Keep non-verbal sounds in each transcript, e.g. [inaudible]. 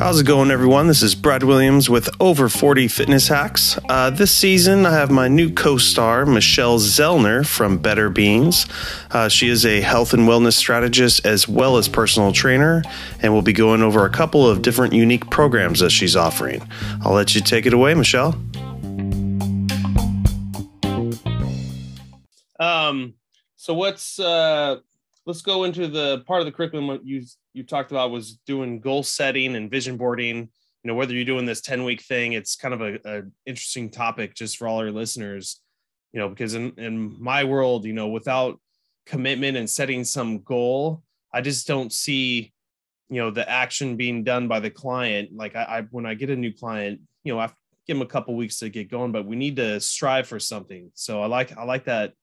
How's it going, everyone? This is Brad Williams with Over 40 Fitness Hacks. Uh, this season, I have my new co star, Michelle Zellner from Better Beings. Uh, she is a health and wellness strategist as well as personal trainer, and we'll be going over a couple of different unique programs that she's offering. I'll let you take it away, Michelle. Um, so what's uh let's go into the part of the curriculum what you you talked about was doing goal setting and vision boarding. You know whether you're doing this 10 week thing it's kind of a, a interesting topic just for all our listeners. You know because in, in my world you know without commitment and setting some goal i just don't see you know the action being done by the client. Like i, I when i get a new client you know i give them a couple weeks to get going but we need to strive for something. So i like i like that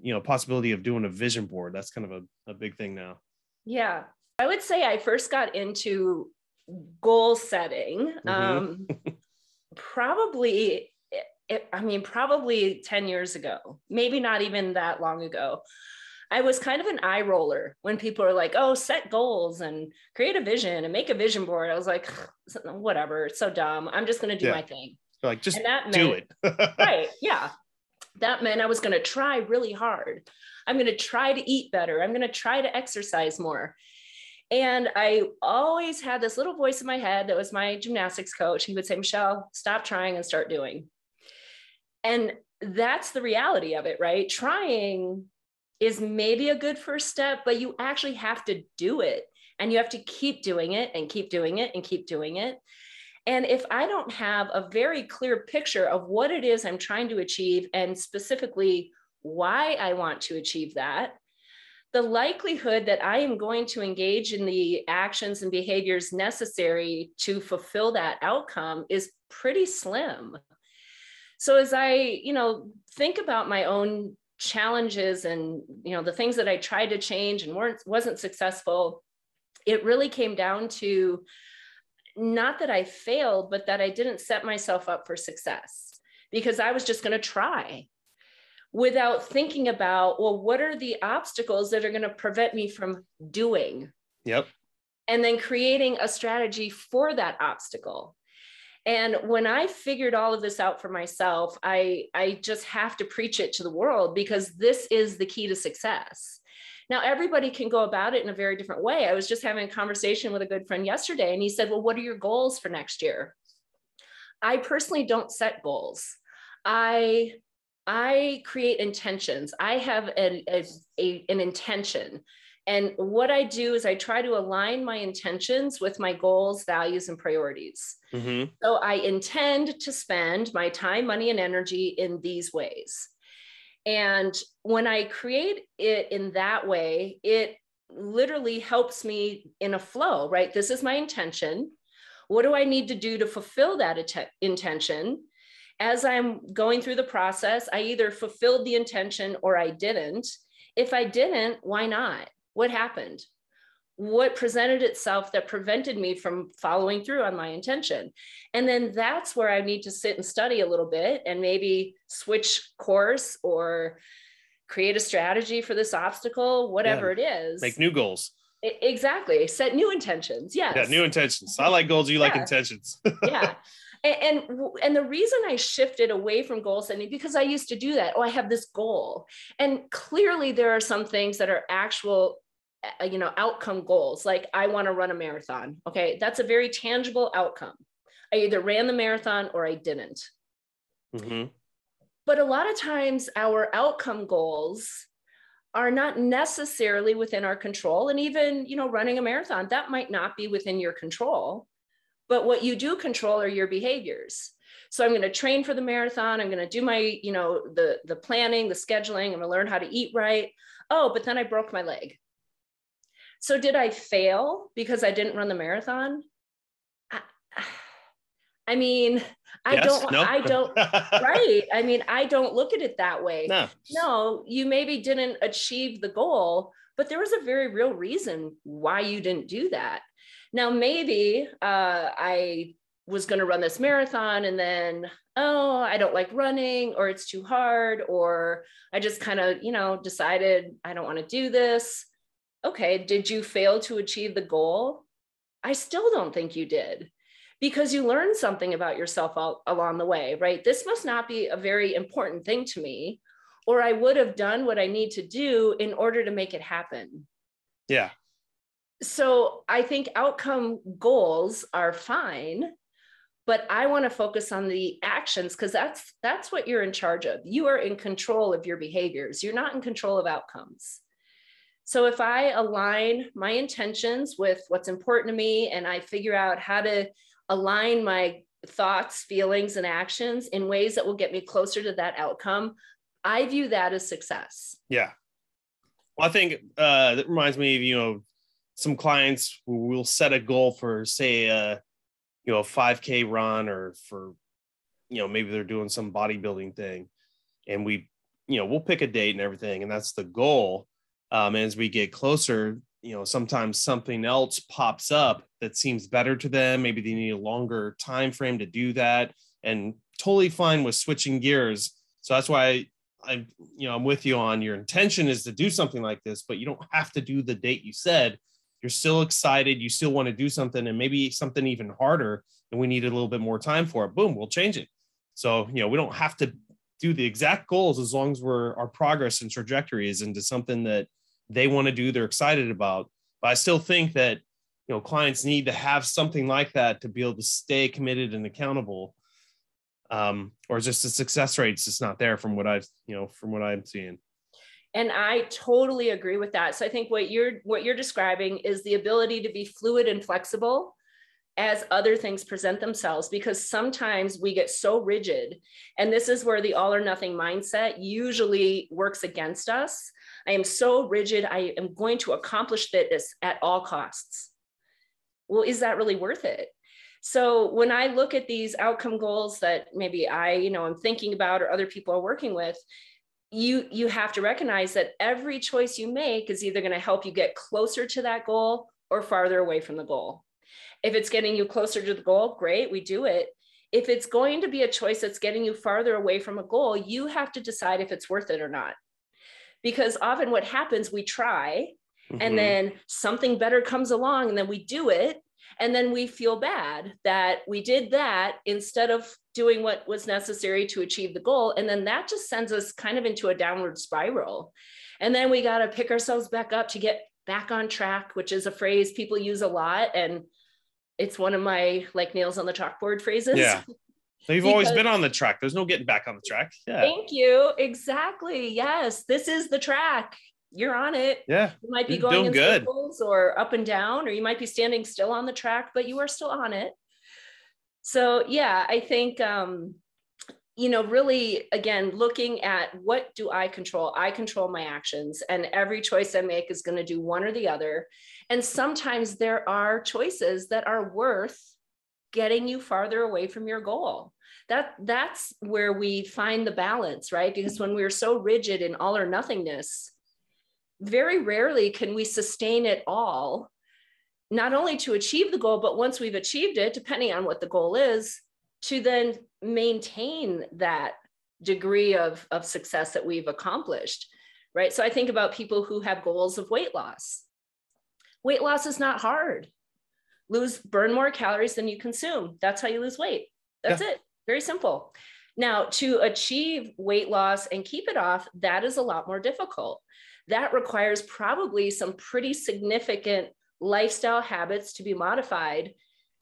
you know possibility of doing a vision board. That's kind of a, a big thing now. Yeah. I would say i first got into goal setting mm-hmm. um, [laughs] probably it, i mean probably 10 years ago maybe not even that long ago. I was kind of an eye roller when people are like oh set goals and create a vision and make a vision board. I was like whatever it's so dumb. I'm just going to do yeah. my thing. Like just do meant, it. [laughs] Right yeah that meant I was going to try really hard. I'm going to try to eat better. I'm going to try to exercise more. And I always had this little voice in my head that was my gymnastics coach. He would say, Michelle, stop trying and start doing. And that's the reality of it, right? Trying is maybe a good first step, but you actually have to do it. And you have to keep doing it and keep doing it and keep doing it. And if I don't have a very clear picture of what it is I'm trying to achieve and specifically why I want to achieve that, the likelihood that I am going to engage in the actions and behaviors necessary to fulfill that outcome is pretty slim. So as I, you know, think about my own challenges and, you know, the things that I tried to change and weren't wasn't successful, it really came down to not that I failed, but that I didn't set myself up for success because I was just going to try without thinking about, well, what are the obstacles that are going to prevent me from doing? Yep. And then creating a strategy for that obstacle. And when I figured all of this out for myself, I, I just have to preach it to the world because this is the key to success. Now, everybody can go about it in a very different way. I was just having a conversation with a good friend yesterday, and he said, Well, what are your goals for next year? I personally don't set goals. I I create intentions. I have an, a, a, an intention. And what I do is I try to align my intentions with my goals, values, and priorities. Mm-hmm. So I intend to spend my time, money, and energy in these ways. And when I create it in that way, it literally helps me in a flow, right? This is my intention. What do I need to do to fulfill that att- intention? As I'm going through the process, I either fulfilled the intention or I didn't. If I didn't, why not? What happened? What presented itself that prevented me from following through on my intention. And then that's where i need to sit and study a little bit and maybe switch course or create a strategy for this obstacle whatever yeah. it is. Make new goals. Exactly. Set new intentions. Yes. Yeah new intentions. I like goals you yeah. like intentions. [laughs] Yeah. And, and, and the reason i shifted away from goal setting because i used to do that. Oh i have this goal. And clearly there are some things that are actual you know outcome goals like i want to run a marathon okay? That's a very tangible outcome. I either ran the marathon or i didn't. Mm-hmm. but a lot of times our outcome goals are not necessarily within our control and even you know running a marathon that might not be within your control. But what you do control are your behaviors. So i'm going to train for the marathon i'm going to do my you know the the planning the scheduling i'm going to learn how to eat right. Oh but then i broke my leg so did I fail because I didn't run the marathon? I, I mean, I yes, don't, no. I don't, [laughs] right. I mean, I don't look at it that way. No. no, you maybe didn't achieve the goal, but there was a very real reason why you didn't do that. Now, maybe uh, I was going to run this marathon and then, oh, I don't like running or it's too hard, or I just kind of, you know, decided I don't want to do this okay, did you fail to achieve the goal? I still don't think you did because you learned something about yourself all, along the way, right? This must not be a very important thing to me, or I would have done what I need to do in order to make it happen. Yeah. So I think outcome goals are fine, but I want to focus on the actions because that's that's what you're in charge of. You are in control of your behaviors. You're not in control of outcomes. So if I align my intentions with what's important to me and I figure out how to align my thoughts, feelings, and actions in ways that will get me closer to that outcome, I view that as success. Yeah. Well, I think uh, that reminds me of, you know, some clients will set a goal for, say, a, you know, a 5K run or for, you know, maybe they're doing some bodybuilding thing. And we, you know, we'll pick a date and everything. And that's the goal um, as we get closer you know sometimes something else pops up that seems better to them. Maybe they need a longer time frame to do that. And totally fine with switching gears. So that's why I, you know i'm with you on your intention is to do something like this but you don't have to do the date you said. You're still excited. You still want to do something and maybe something even harder and we need a little bit more time for it. Boom we'll change it. So you know we don't have to do the exact goals as long as we're our progress and trajectory is into something that they want to do, they're excited about. But I still think that you know clients need to have something like that to be able to stay committed and accountable. Um, or just the success rate's just not there from what I've you know from what I'm seeing. And I totally agree with that. So I think what you're what you're describing is the ability to be fluid and flexible as other things present themselves because sometimes we get so rigid and this is where the all or nothing mindset usually works against us I am so rigid. I am going to accomplish this at all costs. Well, is that really worth it? So when I look at these outcome goals that maybe I, you know, I'm thinking about or other people are working with, you you have to recognize that every choice you make is either going to help you get closer to that goal or farther away from the goal. If it's getting you closer to the goal, great, we do it. If it's going to be a choice that's getting you farther away from a goal, you have to decide if it's worth it or not because often what happens we try mm-hmm. and then something better comes along and then we do it and then we feel bad that we did that instead of doing what was necessary to achieve the goal and then that just sends us kind of into a downward spiral. And then we got to pick ourselves back up to get back on track which is a phrase people use a lot and it's one of my like nails on the chalkboard phrases. Yeah [laughs] You've because, always been on the track. There's no getting back on the track. Yeah. Thank you. Exactly. Yes. This is the track. You're on it. Yeah. You might be You're going in good. circles or up and down, or you might be standing still on the track, but you are still on it. So yeah, I think um, you know, really again, looking at what do I control? I control my actions, and every choice I make is going to do one or the other. And sometimes there are choices that are worth getting you farther away from your goal. That that's where we find the balance right? Because when we're so rigid in all or nothingness very rarely can we sustain it all not only to achieve the goal but once we've achieved it depending on what the goal is to then maintain that degree of, of success that we've accomplished right? So i think about people who have goals of weight loss. Weight loss is not hard lose burn more calories than you consume that's how you lose weight that's yeah. it very simple. Now, to achieve weight loss and keep it off, that is a lot more difficult. That requires probably some pretty significant lifestyle habits to be modified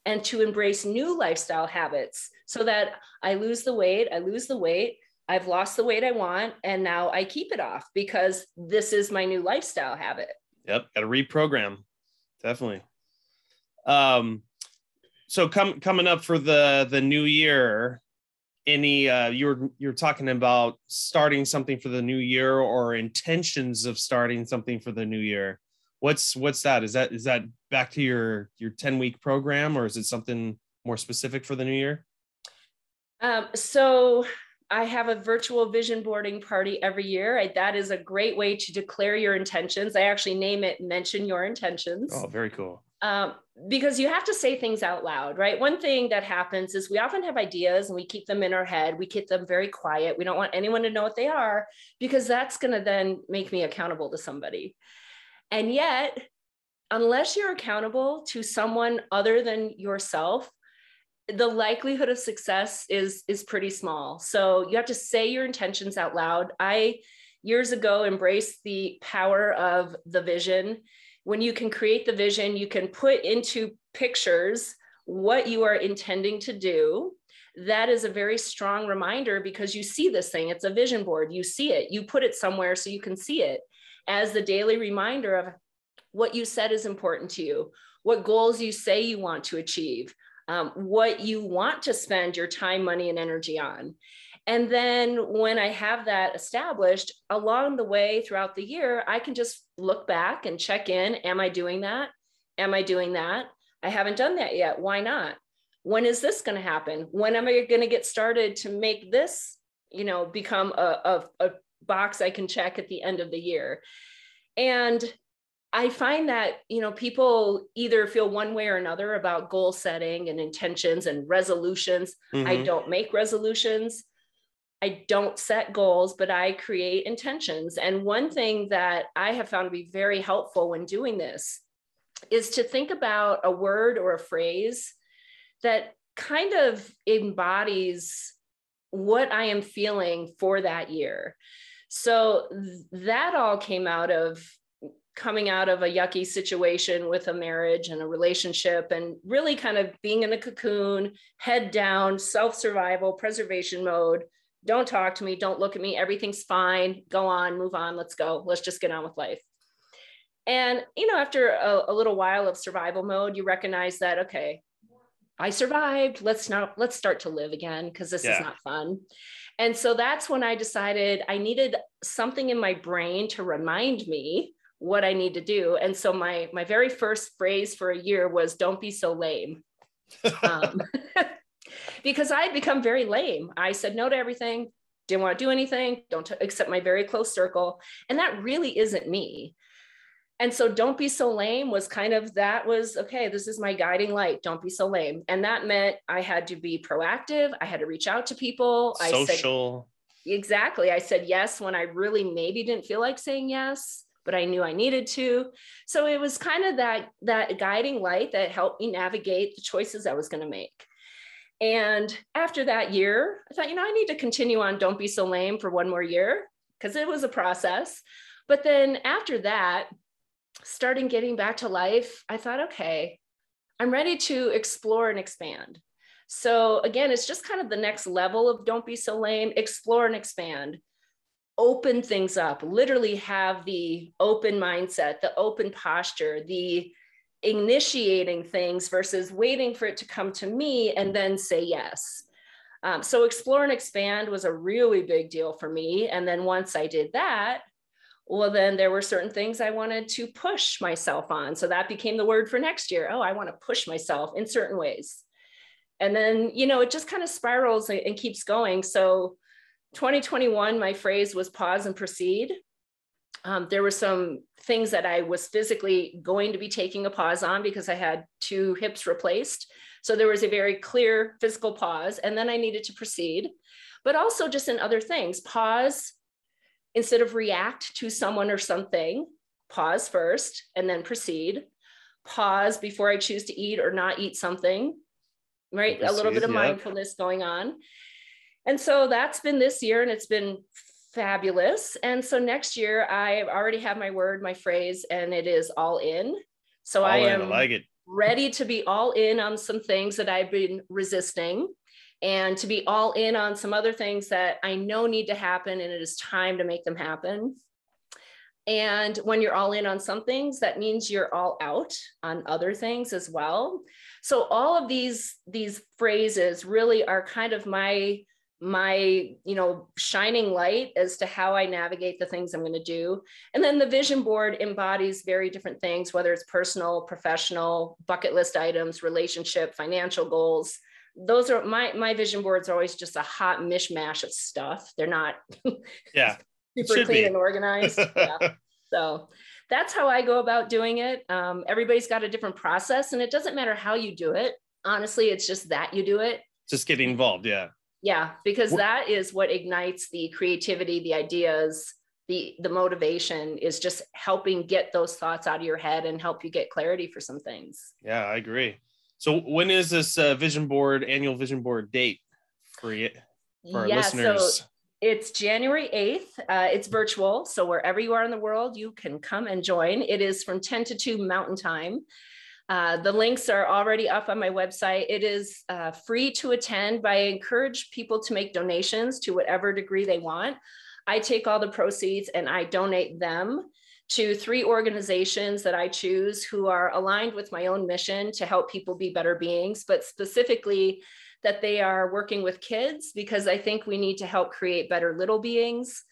and to embrace new lifestyle habits so that I lose the weight, I lose the weight, I've lost the weight I want, and now I keep it off because this is my new lifestyle habit. Yep, got to reprogram. Definitely. Um, so come coming up for the the new year any uh you're you're talking about starting something for the new year or intentions of starting something for the new year. What's what's that? Is that is that back to your your 10 week program or is it something more specific for the new year? Um, so i have a virtual vision boarding party every year. I, that is a great way to declare your intentions. I actually name it mention your intentions. Oh very cool um, because you have to say things out loud, right? One thing that happens is we often have ideas and we keep them in our head. We keep them very quiet. We don't want anyone to know what they are because that's going to then make me accountable to somebody. And yet, unless you're accountable to someone other than yourself, the likelihood of success is is pretty small. So you have to say your intentions out loud. I years ago embraced the power of the vision. When you can create the vision, you can put into pictures what you are intending to do that is a very strong reminder because you see this thing. It's a vision board. You see it. You put it somewhere so you can see it as the daily reminder of what you said is important to you, what goals you say you want to achieve, um, what you want to spend your time, money, and energy on. And then when I have that established along the way throughout the year, I can just look back and check in. Am I doing that? Am I doing that? I haven't done that yet. Why not? when is this going to happen when am i going to get started to make this you know become a, a, a box i can check at the end of the year and i find that you know people either feel one way or another about goal setting and intentions and resolutions mm-hmm. i don't make resolutions I don't set goals, but I create intentions. And one thing that I have found to be very helpful when doing this is to think about a word or a phrase that kind of embodies what I am feeling for that year. So that all came out of coming out of a yucky situation with a marriage and a relationship and really kind of being in a cocoon, head down, self survival, preservation mode. Don't talk to me, don't look at me, everything's fine. Go on, move on, let's go. Let's just get on with life. And you know, after a, a little while of survival mode, you recognize that okay, I survived. Let's not let's start to live again because this yeah. is not fun. And so that's when I decided I needed something in my brain to remind me what I need to do. And so my my very first phrase for a year was "Don't be so lame," [laughs] um, [laughs] because I had become very lame. I said no to everything, didn't want to do anything, don't t- accept my very close circle, and that really isn't me. And so don't be so lame was kind of that was okay this is my guiding light don't be so lame. And that meant i had to be proactive i had to reach out to people social I said, exactly i said yes when i really maybe didn't feel like saying yes but i knew i needed to. So it was kind of that that guiding light that helped me navigate the choices i was going to make and after that year i thought you know i need to continue on don't be so lame for one more year because it was a process but then after that starting getting back to life, I thought, okay, I'm ready to explore and expand. So again, it's just kind of the next level of don't be so lame, explore and expand, open things up, literally have the open mindset, the open posture, the initiating things versus waiting for it to come to me and then say yes. Um, so explore and expand was a really big deal for me. And then once I did that, well then there were certain things i wanted to push myself on. So that became the word for next year. Oh i want to push myself in certain ways. And then you know it just kind of spirals and, keeps going. So 2021 my phrase was pause and proceed um, there were some things that i was physically going to be taking a pause on because i had two hips replaced so there was a very clear physical pause and then i needed to proceed but also just in other things pause instead of react to someone or something, pause first and then proceed. Pause before I choose to eat or not eat something, right? Proceed, a little bit of mindfulness going on. And so that's been this year and it's been fabulous. And so next year I already have my word, my phrase, and it is all in. So all I am I like it. ready to be all in on some things that I've been resisting and to be all in on some other things that I know need to happen and it is time to make them happen. And when you're all in on some things, that means you're all out on other things as well. So all of these these phrases really are kind of my my you know shining light as to how i navigate the things i'm going to do and then the vision board embodies very different things whether it's personal professional bucket list items relationship financial goals those are my my vision boards are always just a hot mishmash of stuff. They're not yeah [laughs] super clean be. and organized. [laughs] yeah. So that's how I go about doing it. Um, everybody's got a different process, and it doesn't matter how you do it. Honestly, it's just that you do it. Just getting involved, yeah. Yeah, because that is what ignites the creativity, the ideas, the the motivation is just helping get those thoughts out of your head and help you get clarity for some things. Yeah, I agree. So when is this uh, vision board annual vision board date for you for our yeah, listeners? So it's January 8th. Uh, it's virtual. So wherever you are in the world, you can come and join. It is from 10 to 2 mountain time. Uh, the links are already up on my website. It is uh, free to attend, but I encourage people to make donations to whatever degree they want. I take all the proceeds and I donate them to three organizations that I choose who are aligned with my own mission to help people be better beings, but specifically that they are working with kids because I think we need to help create better little beings.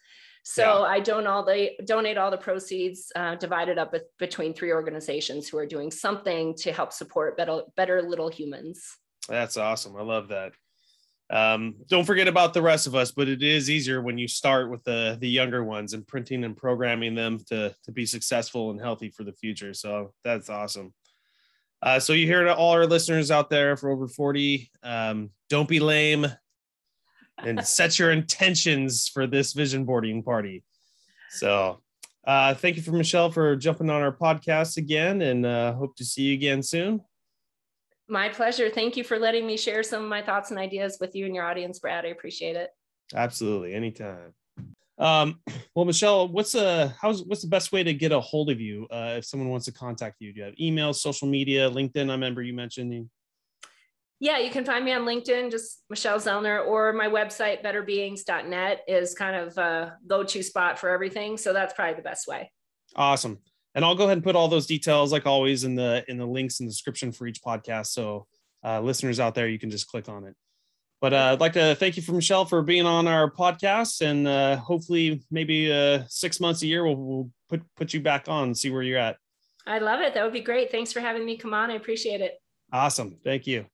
So yeah. I don't all the donate all the proceeds uh, divided up between three organizations who are doing something to help support better, better little humans. That's awesome. I love that. Um, don't forget about the rest of us, but it is easier when you start with the the younger ones and printing and programming them to to be successful and healthy for the future. So that's awesome. Uh, so you hear to all our listeners out there for over 40, um, don't be lame and set your intentions for this vision boarding party. So uh, thank you for Michelle for jumping on our podcast again and uh, hope to see you again soon. My pleasure. Thank you for letting me share some of my thoughts and ideas with you and your audience, Brad. I appreciate it. Absolutely. Anytime. Um, well, Michelle, what's a how's what's the best way to get a hold of you uh, if someone wants to contact you? Do you have email, social media, LinkedIn? I remember you mentioning. Yeah, you can find me on LinkedIn, just Michelle Zellner, or my website, betterbeings.net, is kind of a go-to spot for everything. So that's probably the best way. Awesome and I'll go ahead and put all those details, like always, in the in the links in the description for each podcast. So uh, listeners out there, you can just click on it. But uh, I'd like to thank you for Michelle for being on our podcast, and uh, hopefully, maybe uh, six months a year, we'll, we'll put put you back on, and see where you're at. I love it. That would be great. Thanks for having me come on. I appreciate it. Awesome. Thank you.